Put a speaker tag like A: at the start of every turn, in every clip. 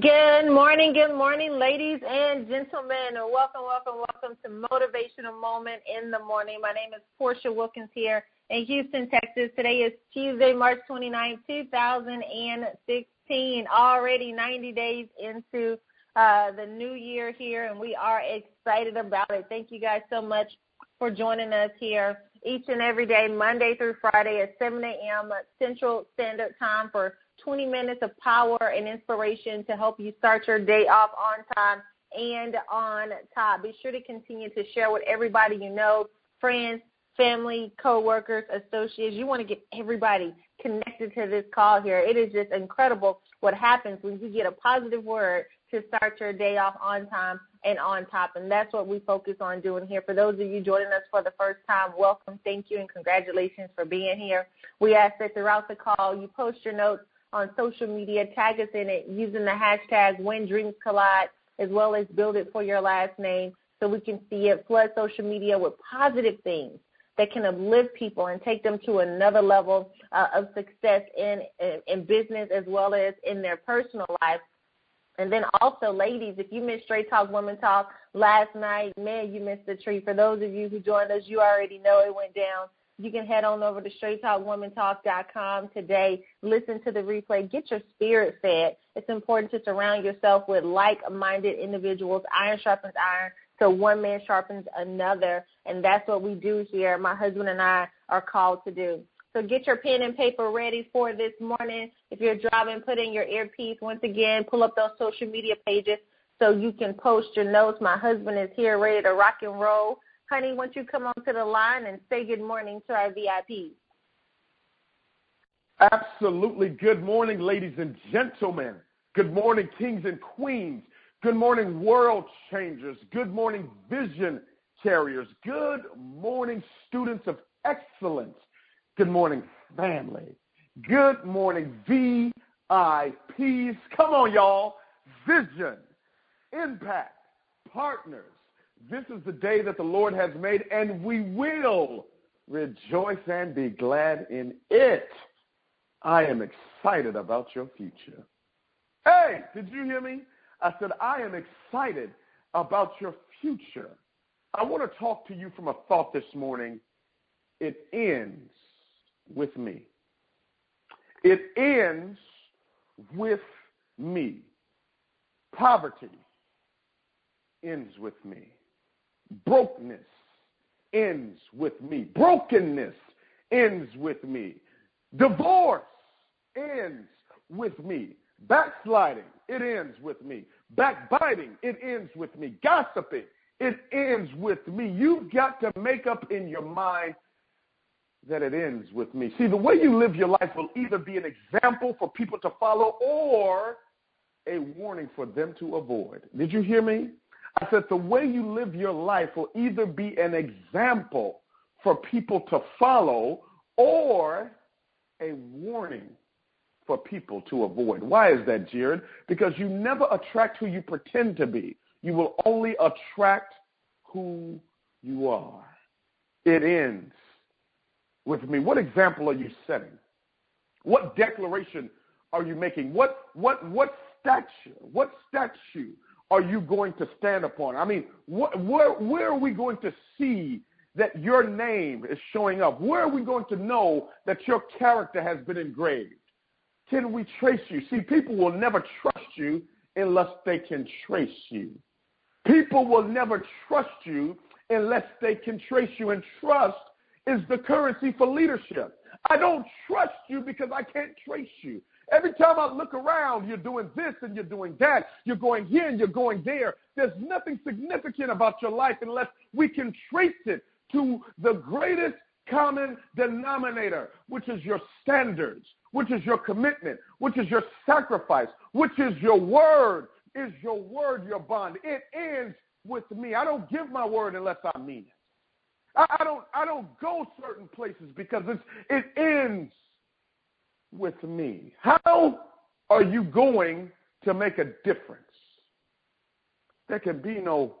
A: Good morning, good morning, ladies and gentlemen. Welcome, welcome, welcome to Motivational Moment in the Morning. My name is Portia Wilkins here in Houston, Texas. Today is Tuesday, March 29, 2016. Already 90 days into uh, the new year here, and we are excited about it. Thank you guys so much for joining us here each and every day, Monday through Friday at 7 a.m. Central Standard Time for 20 minutes of power and inspiration to help you start your day off on time and on top. Be sure to continue to share with everybody you know, friends, family, coworkers, associates. You want to get everybody connected to this call here. It is just incredible what happens when you get a positive word to start your day off on time and on top. And that's what we focus on doing here. For those of you joining us for the first time, welcome, thank you, and congratulations for being here. We ask that throughout the call you post your notes on social media, tag us in it using the hashtag When Dreams Collide, as well as build it for your last name so we can see it. Flood social media with positive things that can uplift people and take them to another level uh, of success in, in in business as well as in their personal life. And then also, ladies, if you missed Straight Talk Women Talk last night, man, you missed the treat. For those of you who joined us, you already know it went down you can head on over to straighttalkwomentalk.com today. Listen to the replay. Get your spirit fed. It's important to surround yourself with like-minded individuals. Iron sharpens iron, so one man sharpens another, and that's what we do here. My husband and I are called to do. So get your pen and paper ready for this morning. If you're driving, put in your earpiece. Once again, pull up those social media pages so you can post your notes. My husband is here ready to rock and roll. Honey, won't you come onto the line and say good morning to our VIPs?
B: Absolutely. Good morning, ladies and gentlemen. Good morning, kings and queens. Good morning, world changers. Good morning, vision carriers. Good morning, students of excellence. Good morning, family. Good morning, VIPs. Come on, y'all. Vision, impact, partners, this is the day that the Lord has made, and we will rejoice and be glad in it. I am excited about your future. Hey, did you hear me? I said, I am excited about your future. I want to talk to you from a thought this morning. It ends with me. It ends with me. Poverty ends with me. Brokenness ends with me. Brokenness ends with me. Divorce ends with me. Backsliding, it ends with me. Backbiting, it ends with me. Gossiping, it ends with me. You've got to make up in your mind that it ends with me. See, the way you live your life will either be an example for people to follow or a warning for them to avoid. Did you hear me? I said the way you live your life will either be an example for people to follow or a warning for people to avoid. Why is that, Jared? Because you never attract who you pretend to be. You will only attract who you are. It ends with me. What example are you setting? What declaration are you making? What what what statue? What statue are you going to stand upon? I mean, wh- where, where are we going to see that your name is showing up? Where are we going to know that your character has been engraved? Can we trace you? See, people will never trust you unless they can trace you. People will never trust you unless they can trace you. And trust is the currency for leadership. I don't trust you because I can't trace you. Every time I look around, you're doing this and you're doing that. You're going here and you're going there. There's nothing significant about your life unless we can trace it to the greatest common denominator, which is your standards, which is your commitment, which is your sacrifice, which is your word. Is your word your bond? It ends with me. I don't give my word unless I mean it. I, don't I don't go certain places because it's it ends with me? How are you going to make a difference? There can be no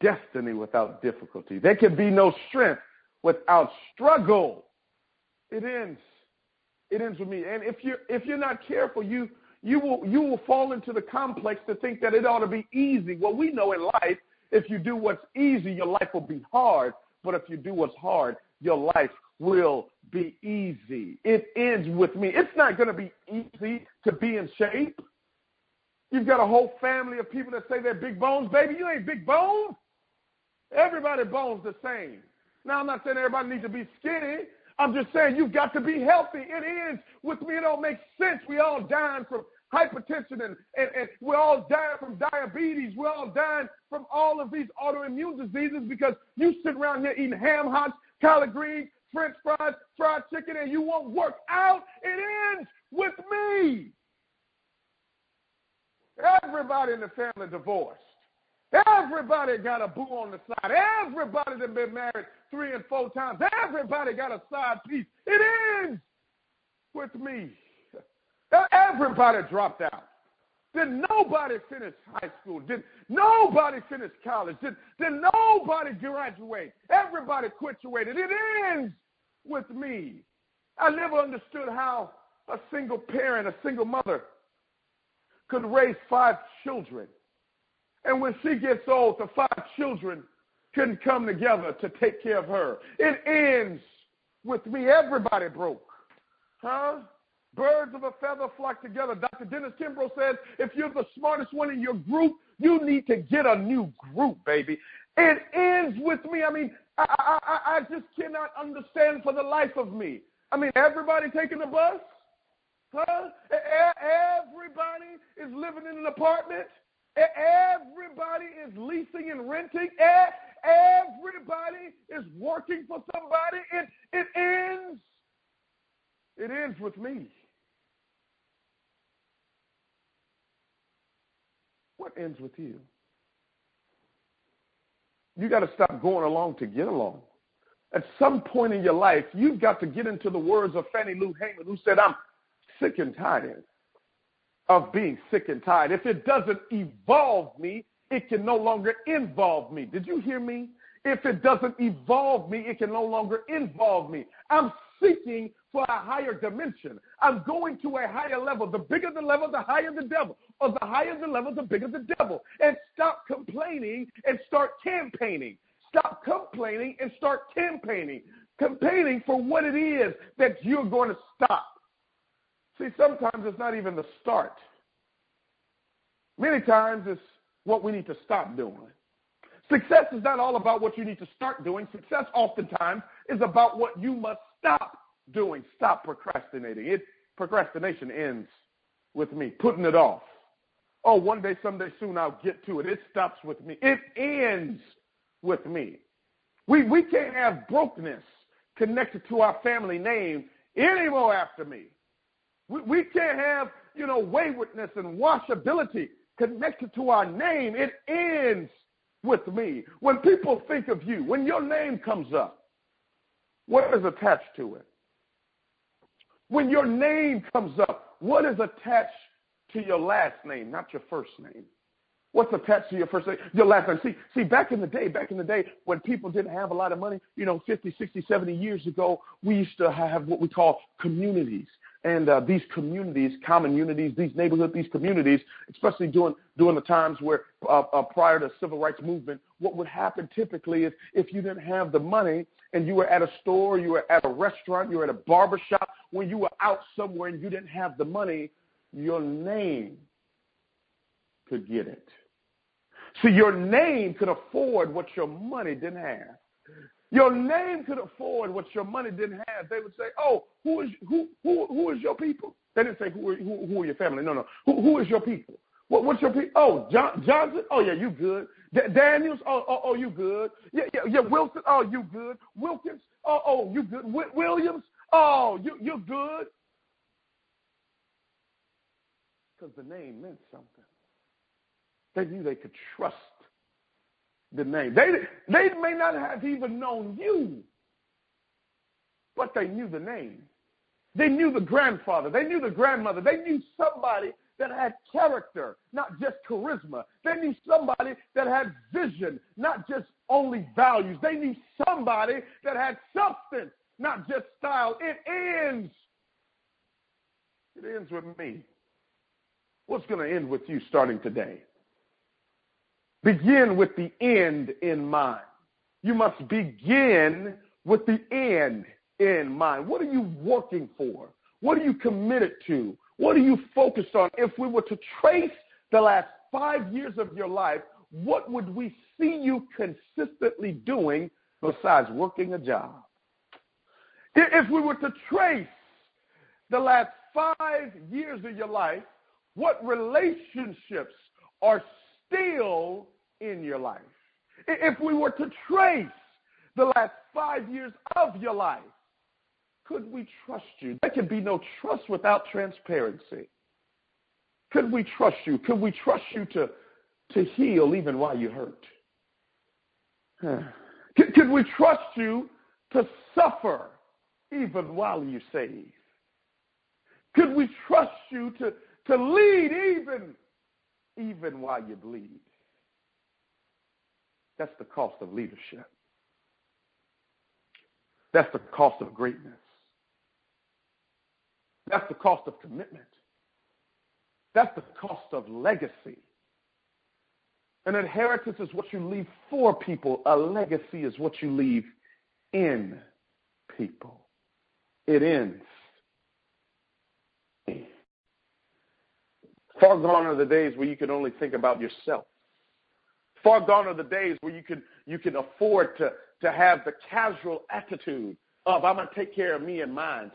B: destiny without difficulty. There can be no strength without struggle. It ends. It ends with me. And if you're if you're not careful, you you will you will fall into the complex to think that it ought to be easy. Well, we know in life, if you do what's easy, your life will be hard. But if you do what's hard, your life will be easy. It ends with me. It's not going to be easy to be in shape. You've got a whole family of people that say they're big bones. Baby, you ain't big bones. Everybody bones the same. Now, I'm not saying everybody needs to be skinny. I'm just saying you've got to be healthy. It ends with me. It don't make sense. We all dying from hypertension and, and, and we're all dying from diabetes. We're all dying from all of these autoimmune diseases because you sit around here eating ham hocks, collard greens, french fries, fried chicken, and you won't work out. It ends with me. Everybody in the family divorced. Everybody got a boo on the side. Everybody that been married three and four times. Everybody got a side piece. It ends with me. Everybody dropped out. Did nobody finish high school? Did nobody finish college? Did, did nobody graduate? Everybody graduated. It ends with me. I never understood how a single parent, a single mother, could raise five children. And when she gets old, the five children couldn't come together to take care of her. It ends with me. Everybody broke. Huh? Birds of a feather flock together. Dr. Dennis Kimbro says if you're the smartest one in your group, you need to get a new group, baby. It ends with me. I mean, I, I, I just cannot understand for the life of me. I mean, everybody taking the bus? Huh? Everybody is living in an apartment. Everybody is leasing and renting. Everybody is working for somebody. It, it ends. It ends with me. What ends with you? You got to stop going along to get along. At some point in your life, you've got to get into the words of Fannie Lou Hamer, who said, I'm sick and tired of being sick and tired. If it doesn't evolve me, it can no longer involve me. Did you hear me? If it doesn't evolve me, it can no longer involve me. I'm seeking for a higher dimension. I'm going to a higher level. The bigger the level, the higher the devil. Or the higher the level, the bigger the devil. And stop complaining and start campaigning. Stop complaining and start campaigning. Campaigning for what it is that you're going to stop. See, sometimes it's not even the start. Many times it's what we need to stop doing. Success is not all about what you need to start doing. Success oftentimes is about what you must stop doing. Stop procrastinating. It procrastination ends with me putting it off. Oh, one day, someday soon I'll get to it. It stops with me. It ends with me. We we can't have brokenness connected to our family name anymore after me. We, we can't have, you know, waywardness and washability connected to our name. It ends with me. When people think of you, when your name comes up, what is attached to it? When your name comes up, what is attached to your last name, not your first name? What's attached to your first name? Your last name. See, see, back in the day, back in the day when people didn't have a lot of money, you know, 50, 60, 70 years ago, we used to have what we call communities and uh, these communities, common unities, these neighborhoods, these communities, especially during during the times where uh, uh, prior to civil rights movement, what would happen typically is if you didn't have the money and you were at a store, you were at a restaurant, you were at a barber shop, when you were out somewhere and you didn't have the money, your name could get it. See, your name could afford what your money didn't have. Your name could afford what your money didn't have. They would say, "Oh, who is who who who is your people?" They didn't say who are, who, who are your family. No, no. Who who is your people? What what's your people? Oh, John, Johnson. Oh yeah, you good. D- Daniels. Oh, oh oh you good. Yeah yeah yeah. Wilson. Oh you good. Wilkins. Oh oh you good. W- Williams. Oh you you're good. Because the name meant something. They knew they could trust the name. They, they may not have even known you, but they knew the name. They knew the grandfather. They knew the grandmother. They knew somebody that had character, not just charisma. They knew somebody that had vision, not just only values. They knew somebody that had substance, not just style. It ends. It ends with me. What's going to end with you starting today? Begin with the end in mind. You must begin with the end in mind. What are you working for? What are you committed to? What are you focused on? If we were to trace the last five years of your life, what would we see you consistently doing besides working a job? If we were to trace the last five years of your life, what relationships are still in your life? If we were to trace the last five years of your life, could we trust you? There can be no trust without transparency. Could we trust you? Could we trust you to, to heal even while you hurt? Could, could we trust you to suffer even while you save? Could we trust you to, to lead even, even while you bleed? That's the cost of leadership. That's the cost of greatness. That's the cost of commitment. That's the cost of legacy. An inheritance is what you leave for people. A legacy is what you leave in people. It ends. Far gone are the days where you can only think about yourself. Far gone are the days where you can you can afford to to have the casual attitude of I'm gonna take care of me and mine.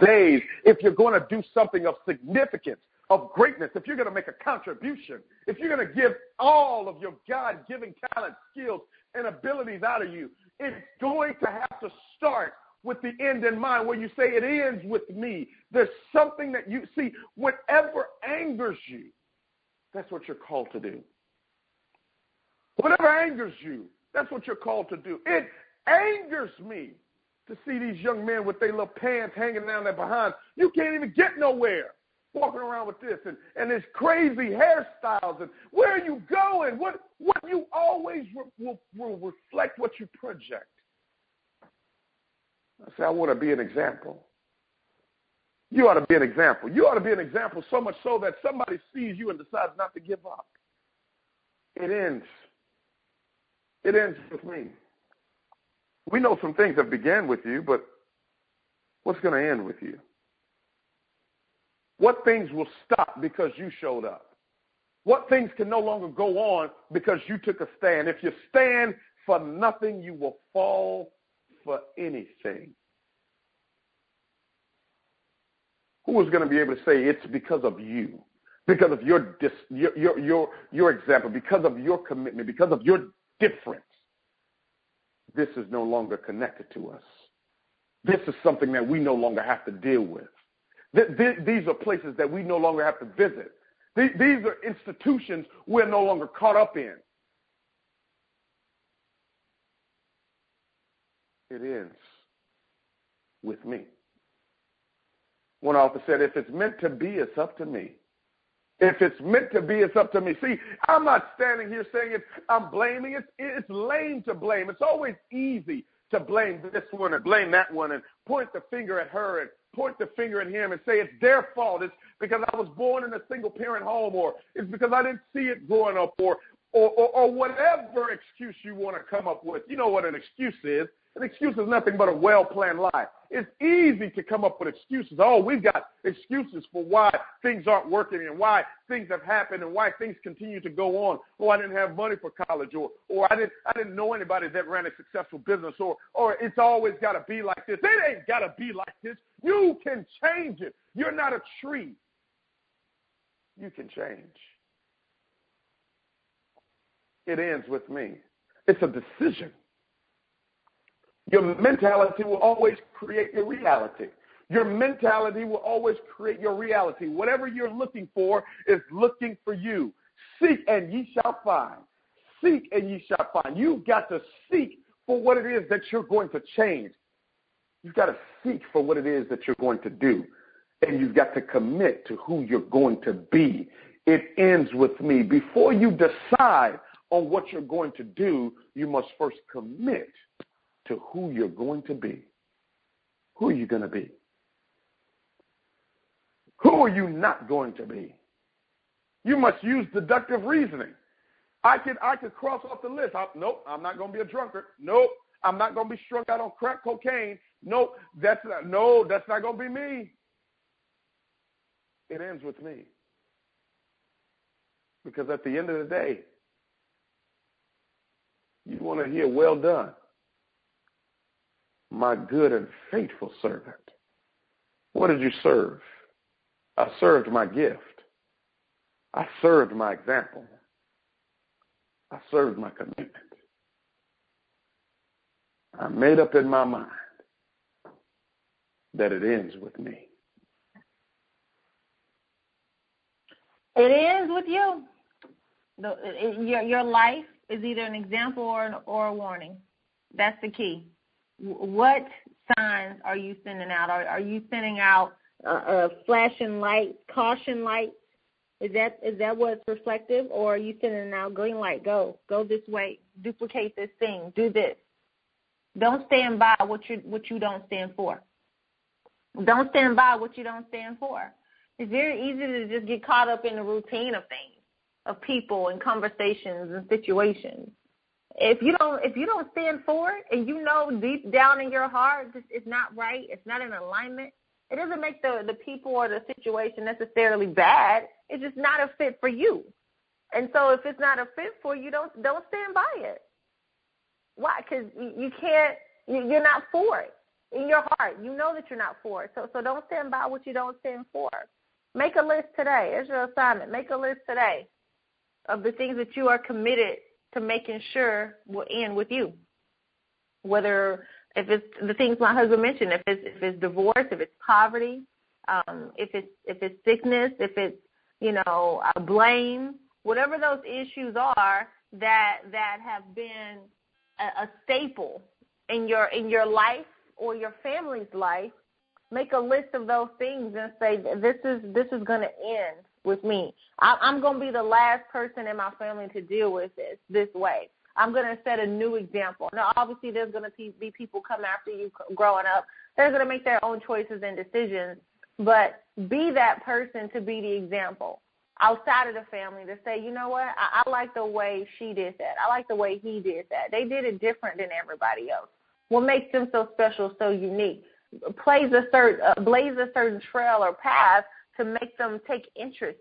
B: Days, if you're to do something of significance, of greatness, if you're to make a contribution, if you're to give all of your God-given talent, skills, and abilities out of you, it's going to have to start with the end in mind where you say it ends with me. There's something that you see, whatever angers you, that's what you're called to do. Whatever angers you, that's what you're called to do. It angers me to see these young men with their little pants hanging down their behind. You can't even get nowhere walking around with this and, and this crazy hairstyles and where are you going? What what you always re- will, will reflect what you project. I say I want to be an example. You ought to be an example. You ought to be an example so much so that somebody sees you and decides not to give up. It ends. It ends with me. We know some things have began with you, but what's going to end with you? What things will stop because you showed up? What things can no longer go on because you took a stand? If you stand for nothing, you will fall for anything. Who is going to be able to say it's because of you, because of your, dis, your, your, your, your example, because of your commitment, because of your difference? This is no longer connected to us. This is something that we no longer have to deal with. These are places that we no longer have to visit. These are institutions we're no longer caught up in. It ends with me. One author said, if it's meant to be, it's up to me. If it's meant to be, it's up to me. See, I'm not standing here saying it, I'm blaming it. It's lame to blame. It's always easy to blame this one and blame that one and point the finger at her and point the finger at him and say it's their fault. It's because I was born in a single parent home or it's because I didn't see it growing up or or, or, or whatever excuse you want to come up with. You know what an excuse is. An excuse is nothing but a well planned lie. It's easy to come up with excuses. Oh, we've got excuses for why things aren't working and why things have happened and why things continue to go on. Oh, I didn't have money for college or or I didn't I didn't know anybody that ran a successful business or or it's always gotta be like this. It ain't gotta be like this. You can change it. You're not a tree. You can change. It ends with me. It's a decision. Your mentality will always create your reality. Your mentality will always create your reality. Whatever you're looking for is looking for you. Seek and ye shall find. Seek and ye shall find. You've got to seek for what it is that you're going to change. You've got to seek for what it is that you're going to do. And you've got to commit to who you're going to be. It ends with me. Before you decide on what you're going to do, you must first commit to who you're going to be. Who are you going to be? Who are you not going to be? You must use deductive reasoning. I could I could cross off the list. I, nope, I'm not going to be a drunkard. Nope, I'm not going to be strung out on crack cocaine. Nope, that's not, no, that's not going to be me. It ends with me. Because at the end of the day, you want to hear, well done, my good and faithful servant. What did you serve? I served my gift. I served my example. I served my commitment. I made up in my mind that it ends with me.
A: It ends with you. The, it, your your life is either an example or an, or a warning. That's the key. What signs are you sending out? Are, are you sending out a, a flashing light, caution light? Is that is that what's reflective, or are you sending out green light? Go, go this way, duplicate this thing, do this. Don't stand by what you what you don't stand for. Don't stand by what you don't stand for. It's very easy to just get caught up in the routine of things, of people and conversations and situations. If you don't if you don't stand for it and you know deep down in your heart this is not right, it's not in alignment, it doesn't make the, the people or the situation necessarily bad. It's just not a fit for you. And so if it's not a fit for you, don't don't stand by it. Why? Because you can't. You're not for it in your heart. You know that you're not for it. So so don't stand by what you don't stand for. Make a list today. It's your assignment. Make a list today of the things that you are committed to making sure will end with you. Whether if it's the things my husband mentioned, if it's if it's divorce, if it's poverty, um, if it's if it's sickness, if it's you know uh, blame, whatever those issues are that that have been a, a staple in your in your life or your family's life, make a list of those things and say this is this is going to end with me. I, I'm going to be the last person in my family to deal with this this way. I'm going to set a new example. Now, obviously, there's going to be people come after you growing up. They're going to make their own choices and decisions, but be that person to be the example outside of the family to say, you know what, I, I like the way she did that. I like the way he did that. They did it different than everybody else. What makes them so special, so unique? Plays a certain, uh, blaze a certain trail or path to make them take interest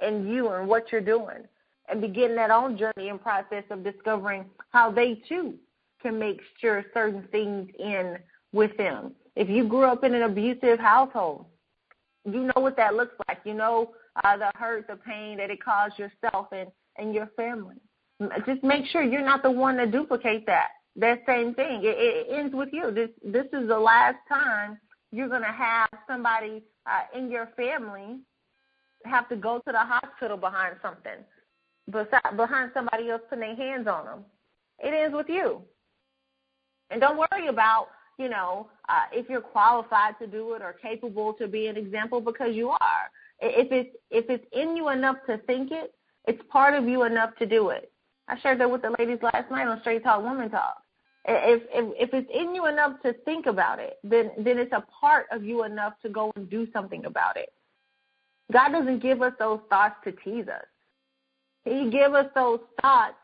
A: in you and what you're doing and begin that own journey and process of discovering how they too can make sure certain things in with them. If you grew up in an abusive household, you know what that looks like. You know uh, the hurt, the pain that it caused yourself and, and your family. Just make sure you're not the one to duplicate that. That same thing. It, it ends with you. This this is the last time you're gonna have somebody uh, in your family have to go to the hospital behind something, behind somebody else putting their hands on them. It ends with you. And don't worry about you know uh, if you're qualified to do it or capable to be an example because you are. If it's if it's in you enough to think it, it's part of you enough to do it. I shared that with the ladies last night on Straight Talk Woman Talk. If if if it's in you enough to think about it, then then it's a part of you enough to go and do something about it. God doesn't give us those thoughts to tease us. He give us those thoughts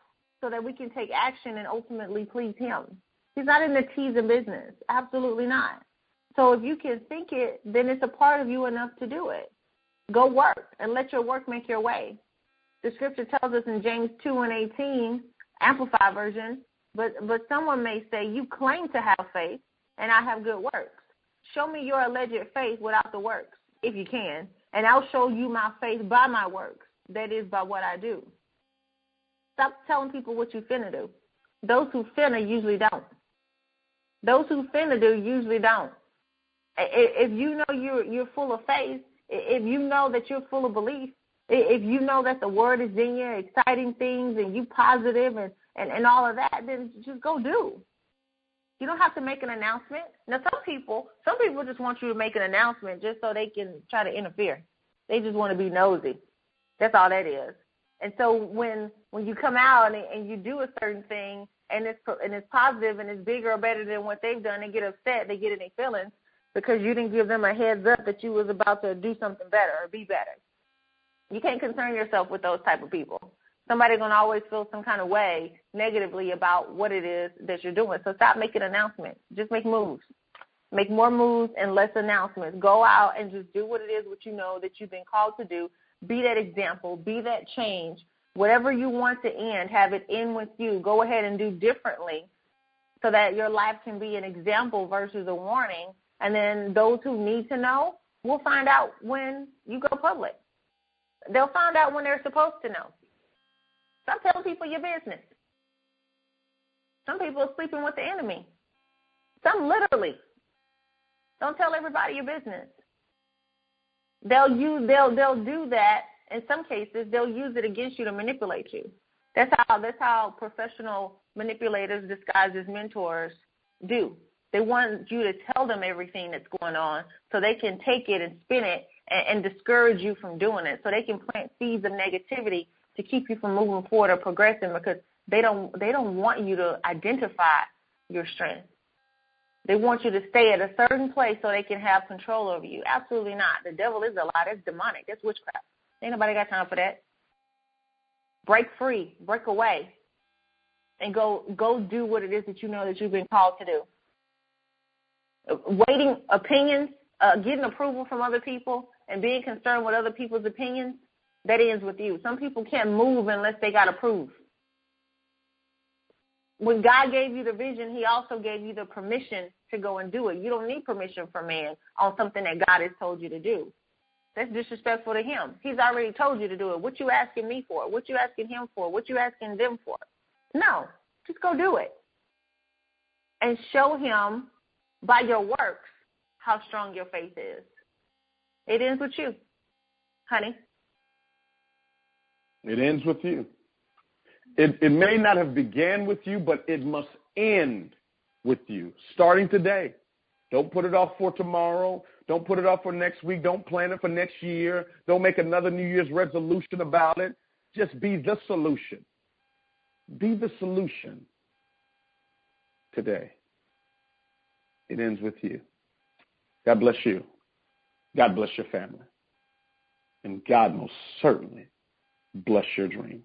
A: so that we can take action and ultimately please Him. He's not in the teasing business. Absolutely not. So if you can think it, then it's a part of you enough to do it. Go work and let your work make your way. The scripture tells us in James 2 and 18, Amplified version, but, but someone may say, You claim to have faith, and I have good works. Show me your alleged faith without the works, if you can, and I'll show you my faith by my works, that is, by what I do. Stop telling people what you finna do. Those who finna usually don't. Those who finna do usually don't. If you know you're you're full of faith, if you know that you're full of belief, if you know that the word is in you, exciting things, and you positive and, and, and all of that, then just go do. You don't have to make an announcement. Now, some people, some people just want you to make an announcement just so they can try to interfere. They just want to be nosy. That's all that is. And so when when you come out and, and you do a certain thing and it's and it's positive and it's bigger or better than what they've done, they get upset, they get their feelings because you didn't give them a heads up that you was about to do something better or be better. You can't concern yourself with those type of people. Somebody's gonna always feel some kind of way negatively about what it is that you're doing. So stop making announcements. Just make moves. Make more moves and less announcements. Go out and just do what it is what you know that you've been called to do. Be that example. Be that change. Whatever you want to end, have it end with you. Go ahead and do differently so that your life can be an example versus a warning. And then those who need to know will find out when you go public. They'll find out when they're supposed to know. Stop telling people your business. Some people are sleeping with the enemy. Some literally. Don't tell everybody your business. They'll use they'll they'll do that in some cases they'll use it against you to manipulate you. That's how that's how professional manipulators disguised as mentors do. They want you to tell them everything that's going on so they can take it and spin it and, and discourage you from doing it. So they can plant seeds of negativity to keep you from moving forward or progressing because they don't they don't want you to identify your strength. They want you to stay at a certain place so they can have control over you. Absolutely not. The devil is a lie. That's demonic. That's witchcraft. Ain't nobody got time for that. Break free, break away, and go go do what it is that you know that you've been called to do. Waiting opinions, uh, getting approval from other people, and being concerned with other people's opinions, that ends with you. Some people can't move unless they got approved. When God gave you the vision, He also gave you the permission to go and do it. You don't need permission from man on something that God has told you to do. That's disrespectful to him. He's already told you to do it. What you asking me for? What you asking him for? What you asking them for? No, just go do it. And show him by your works how strong your faith is. It ends with you, honey.
B: It ends with you. It, it may not have began with you, but it must end with you, starting today. Don't put it off for tomorrow. Don't put it off for next week. Don't plan it for next year. Don't make another New Year's resolution about it. Just be the solution. Be the solution today. It ends with you. God bless you. God bless your family. And God most certainly bless your dream.